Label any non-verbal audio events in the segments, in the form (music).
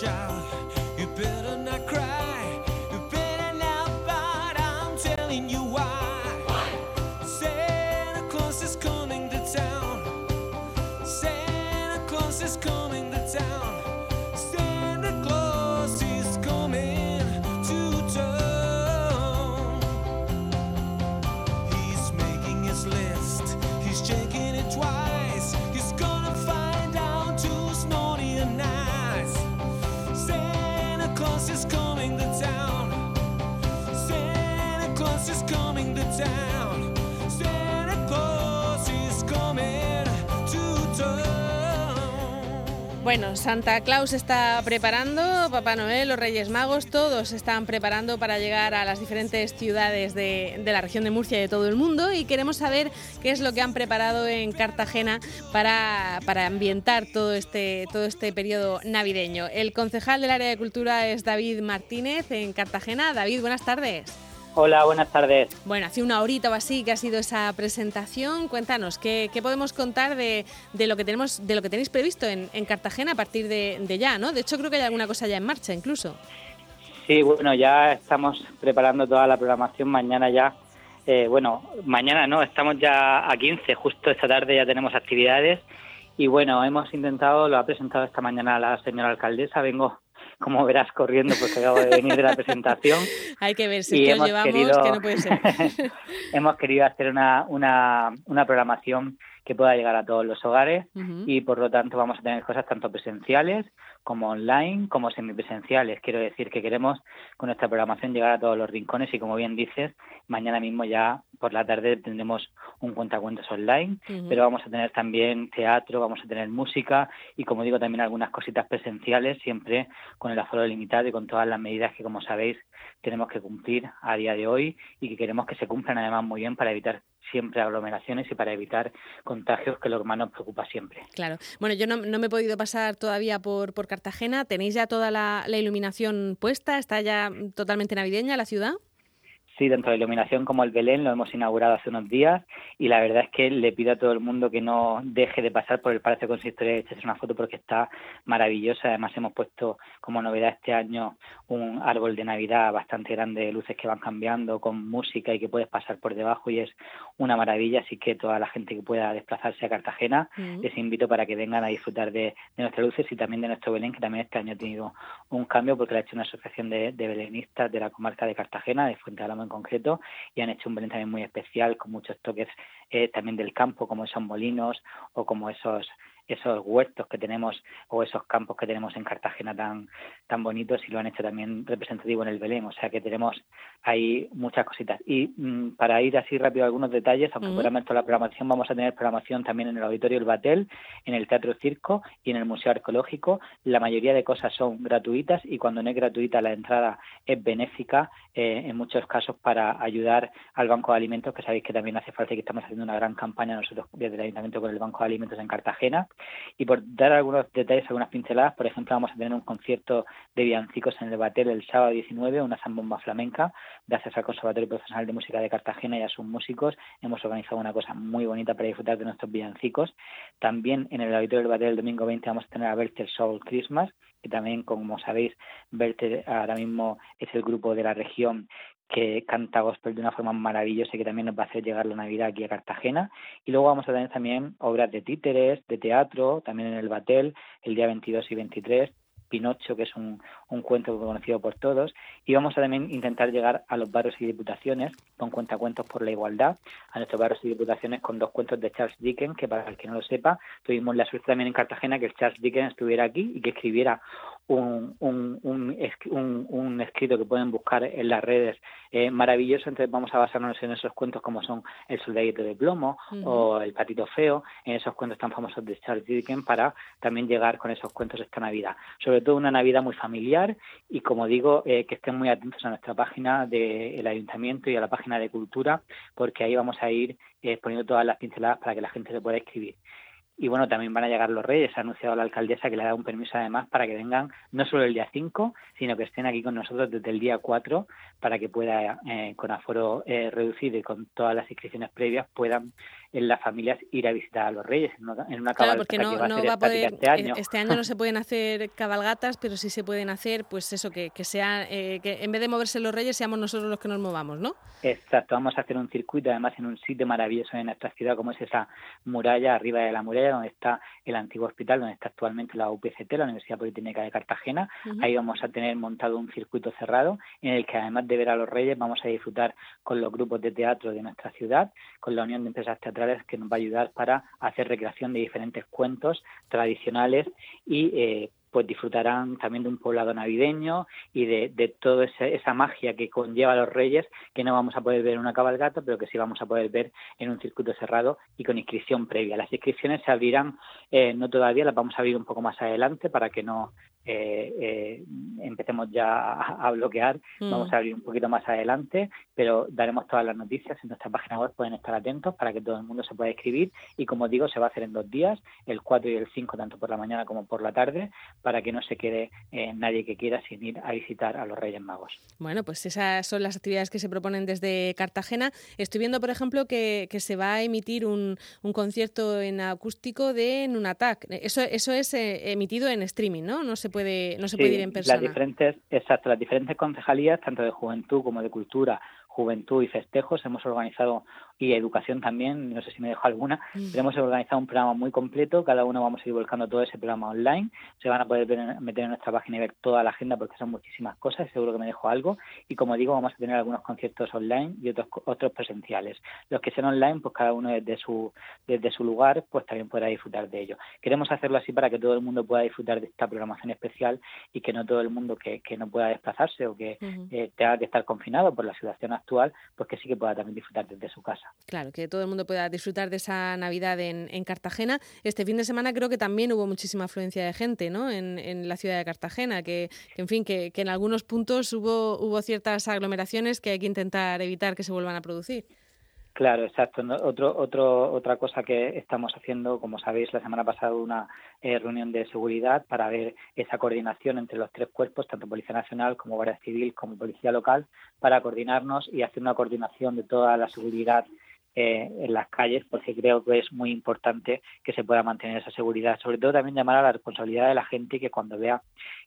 child. Bueno, Santa Claus está preparando, Papá Noel, los Reyes Magos, todos están preparando para llegar a las diferentes ciudades de, la región de Murcia y de todo el mundo y queremos saber qué es lo que han preparado en Cartagena para, para ambientar todo este, todo este periodo navideño. El concejal del área de cultura es David Martínez en Cartagena. David, buenas tardes. Hola, buenas tardes. Bueno, hace una horita o así que ha sido esa presentación. Cuéntanos, ¿qué, podemos contar de, lo que tenemos, de lo que tenéis previsto en, Cartagena a partir de, ya, ¿no? De hecho, creo que hay alguna cosa ya en marcha incluso. Sí, bueno, ya estamos preparando toda la programación. Mañana ya, eh, bueno, mañana no, estamos ya a 15, justo esta tarde ya tenemos actividades. Y bueno, hemos intentado, lo ha presentado esta mañana la señora alcaldesa, vengo como verás corriendo porque acabo de venir de la presentación. (laughs) Hay que ver si que llevamos, que no puede ser. (laughs) hemos querido hacer una, una, una programación que pueda llegar a todos los hogares y por lo tanto vamos a tener cosas tanto presenciales como online, como semipresenciales. Quiero decir que queremos con nuestra programación llegar a todos los rincones y como bien dices, mañana mismo ya por la tarde tendremos un cuentacuentos online, pero vamos a tener también teatro, vamos a tener música y como digo también algunas cositas presenciales, siempre con el aforo limitado y con todas las medidas que como sabéis tenemos que cumplir a día de hoy y que queremos que se cumplan además muy bien para evitar siempre aglomeraciones y para evitar contagios que lo que más preocupa siempre. Claro. Bueno, yo no, me he podido pasar todavía por, por Cartagena. ¿Tenéis ya toda la iluminación puesta? ¿Está ya totalmente navideña la ciudad? Sí, dentro de iluminación como el Belén lo hemos inaugurado hace unos días y la verdad es que le pido a todo el mundo que no deje de pasar por el Palacio Consistorio de echarse una foto porque está maravillosa. Además hemos puesto como novedad este año un árbol de Navidad bastante grande de luces que van cambiando con música y que puedes pasar por debajo y es una maravilla. Así que toda la gente que pueda desplazarse a Cartagena mm. les invito para que vengan a disfrutar de, nuestras luces y también de nuestro Belén que también este año ha tenido un cambio porque lo ha hecho una asociación de, belenistas de la comarca de Cartagena, de Fuente de en concreto y han hecho un Belén también muy especial con muchos toques eh, también del campo como esos molinos o como esos esos huertos que tenemos o esos campos que tenemos en Cartagena tan tan bonitos y lo han hecho también representativo en el Belén, o sea que tenemos ahí muchas cositas. Y mm, para ir así rápido a algunos detalles, aunque mm. toda la programación, vamos a tener programación también en el Auditorio El Batel, en el Teatro Circo y en el Museo Arqueológico. La mayoría de cosas son gratuitas y cuando no es gratuita la entrada es benéfica, eh, en muchos casos para ayudar al Banco de Alimentos, que sabéis que también hace falta y que estamos haciendo una gran campaña nosotros desde el Ayuntamiento con el Banco de Alimentos en Cartagena y por dar algunos detalles, algunas pinceladas, por ejemplo, vamos a tener un concierto de villancicos en el Batel el sábado 19, una zambomba flamenca, gracias al Conservatorio Profesional de Música de Cartagena y a sus músicos. Hemos organizado una cosa muy bonita para disfrutar de nuestros villancicos. También en el Auditorio del Batel el domingo 20 vamos a tener a Bertel Soul Christmas, que también, como sabéis, Bertel ahora mismo es el grupo de la región que canta gospel de una forma maravillosa y que también nos va a hacer llegar la Navidad aquí a Cartagena. Y luego vamos a tener también obras de títeres, de teatro, también en el Batel, el día 22 y 23, Pinocho, que es un, un cuento conocido por todos, y vamos a también intentar llegar a los barrios y diputaciones con cuentacuentos por la igualdad, a nuestros barrios y diputaciones con dos cuentos de Charles Dickens, que para el que no lo sepa, tuvimos la suerte también en Cartagena que Charles Dickens estuviera aquí y que escribiera un, un, un, un escrito que pueden buscar en las redes eh, maravilloso, entonces vamos a basarnos en esos cuentos como son El soldadito de plomo o El patito feo, en esos cuentos tan famosos de Charles Dickens para también llegar con esos cuentos esta Navidad. Sobre todo una Navidad muy familiar y como digo, eh, que estén muy atentos a nuestra página del Ayuntamiento y a la página de Cultura porque ahí vamos a ir eh, poniendo todas las pinceladas para que la gente se pueda escribir. Y bueno, también van a llegar los reyes. Ha anunciado la alcaldesa que le ha dado un permiso además para que vengan no solo el día 5, sino que estén aquí con nosotros desde el día 4 para que pueda, eh, con aforo eh, reducido y con todas las inscripciones previas, puedan en las familias ir a visitar a los reyes en una, en claro, porque no, va a poder, este año. Este año no se pueden hacer cabalgatas, pero sí se pueden hacer, pues eso, que, que sea, eh, que en vez de moverse los reyes seamos nosotros los que nos movamos, ¿no? Exacto, vamos a hacer un circuito además en un sitio maravilloso en nuestra ciudad como es esa muralla, arriba de la muralla donde está el antiguo hospital, donde está actualmente la UPCT, la Universidad Politécnica de Cartagena. Ahí vamos a tener montado un circuito cerrado en el que además de ver a los reyes vamos a disfrutar con los grupos de teatro de nuestra ciudad, con la Unión de Empresas Teatrales que nos va a ayudar para hacer recreación de diferentes cuentos tradicionales y eh, pues disfrutarán también de un poblado navideño y de, de toda esa, magia que conlleva los reyes que no vamos a poder ver en una cabalgata, pero que sí vamos a poder ver en un circuito cerrado y con inscripción previa. Las inscripciones se abrirán, eh, no todavía, las vamos a abrir un poco más adelante para que no eh, eh, empecemos ya a, bloquear. Mm. Vamos a abrir un poquito más adelante, pero daremos todas las noticias en nuestra página web. Pueden estar atentos para que todo el mundo se pueda escribir. Y como digo, se va a hacer en dos días, el 4 y el 5, tanto por la mañana como por la tarde, para que no se quede eh, nadie que quiera sin ir a visitar a los Reyes Magos. Bueno, pues esas son las actividades que se proponen desde Cartagena. Estoy viendo, por ejemplo, que, que se va a emitir un, un concierto en acústico de Nunatak. Eso, eso es emitido en streaming, ¿no? No se no se puede ir en persona. Las diferentes, exacto, las diferentes concejalías, tanto de juventud como de cultura, juventud y festejos, hemos organizado y educación también, no sé si me dejo alguna, mm. pero hemos organizado un programa muy completo, cada uno vamos a ir volcando todo ese programa online, se van a poder meter en nuestra página y ver toda la agenda porque son muchísimas cosas, seguro que me dejo algo, y como digo, vamos a tener algunos conciertos online y otros otros presenciales. Los que sean online, pues cada uno desde su, desde su lugar, pues también podrá disfrutar de ello. Queremos hacerlo así para que todo el mundo pueda disfrutar de esta programación especial y que no todo el mundo que, que no pueda desplazarse o que eh, tenga que estar confinado por la situación actual, pues que sí que pueda también disfrutar desde su casa. Claro, que todo el mundo pueda disfrutar de esa Navidad en, Cartagena. Este fin de semana creo que también hubo muchísima afluencia de gente ¿no? en, la ciudad de Cartagena, que, en fin, que, en algunos puntos hubo, hubo ciertas aglomeraciones que hay que intentar evitar que se vuelvan a producir. Claro, exacto. Otro, otro, otra cosa que estamos haciendo, como sabéis, la semana pasada una eh, reunión de seguridad para ver esa coordinación entre los tres cuerpos, tanto Policía Nacional como Guardia Civil como Policía Local, para coordinarnos y hacer una coordinación de toda la seguridad eh, en las calles, porque creo que es muy importante que se pueda mantener esa seguridad. Sobre todo también llamar a la responsabilidad de la gente que cuando vea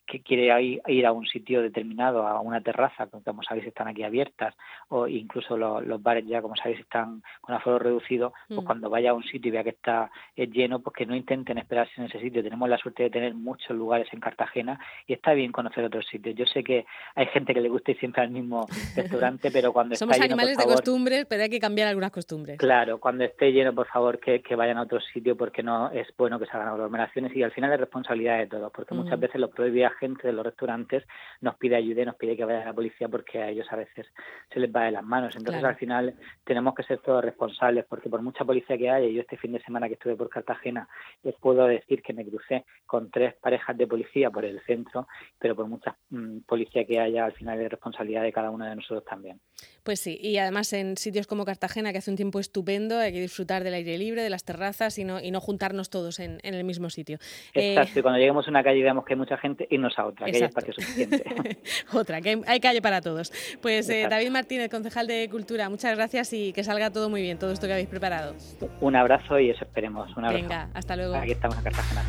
que quiere ir a un sitio determinado, a una terraza, que como sabéis están aquí abiertas, o incluso los, bares ya, como sabéis, están con aforo reducido, pues mm. cuando vaya a un sitio y vea que está eh, lleno, pues que no intenten esperarse en ese sitio. Tenemos la suerte de tener muchos lugares en Cartagena y está bien conocer otros sitios. Yo sé que hay gente que le gusta ir siempre al mismo (laughs) restaurante, pero cuando Somos está animales de costumbres, pero hay que cambiar algunas costumbres. Claro, cuando esté lleno, por favor, que, vayan a otro sitio porque no es bueno que se hagan aglomeraciones y al final es responsabilidad de todos, porque muchas mm. veces la propia gente de los restaurantes nos pide ayuda y nos pide que vaya a la policía porque a ellos a veces se les va de las manos. Entonces al final tenemos que ser todos responsables porque por mucha policía que haya, yo este fin de semana que estuve por Cartagena, les puedo decir que me crucé con tres parejas de policía por el centro, pero por mucha mm, policía que haya, al final es responsabilidad de cada uno de nosotros también. Pues sí, y además en sitios como Cartagena, que hace un tiempo estupendo, hay que disfrutar del aire libre, de las terrazas y no, y no juntarnos todos en, el mismo sitio. Exacto, y cuando lleguemos a una calle y veamos que hay mucha gente, a otra, que hay espacio suficiente. (laughs) otra, que hay, calle para todos. Pues eh, David Martínez, concejal de Cultura, muchas gracias y que salga todo muy bien, todo esto que habéis preparado. Un abrazo y eso esperemos. Un abrazo. Venga, hasta luego. Aquí estamos en Cartagena.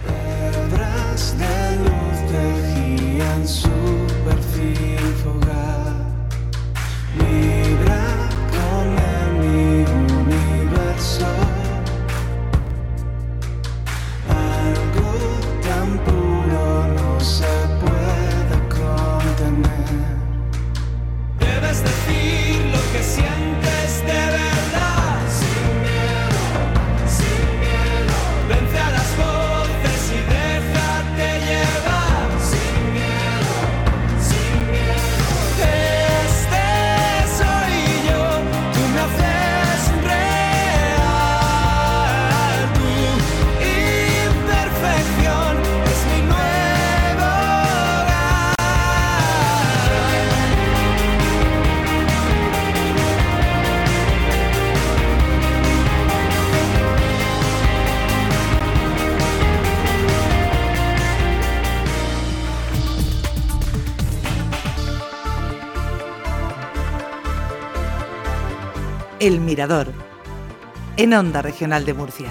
El Mirador. en Onda Regional de Murcia.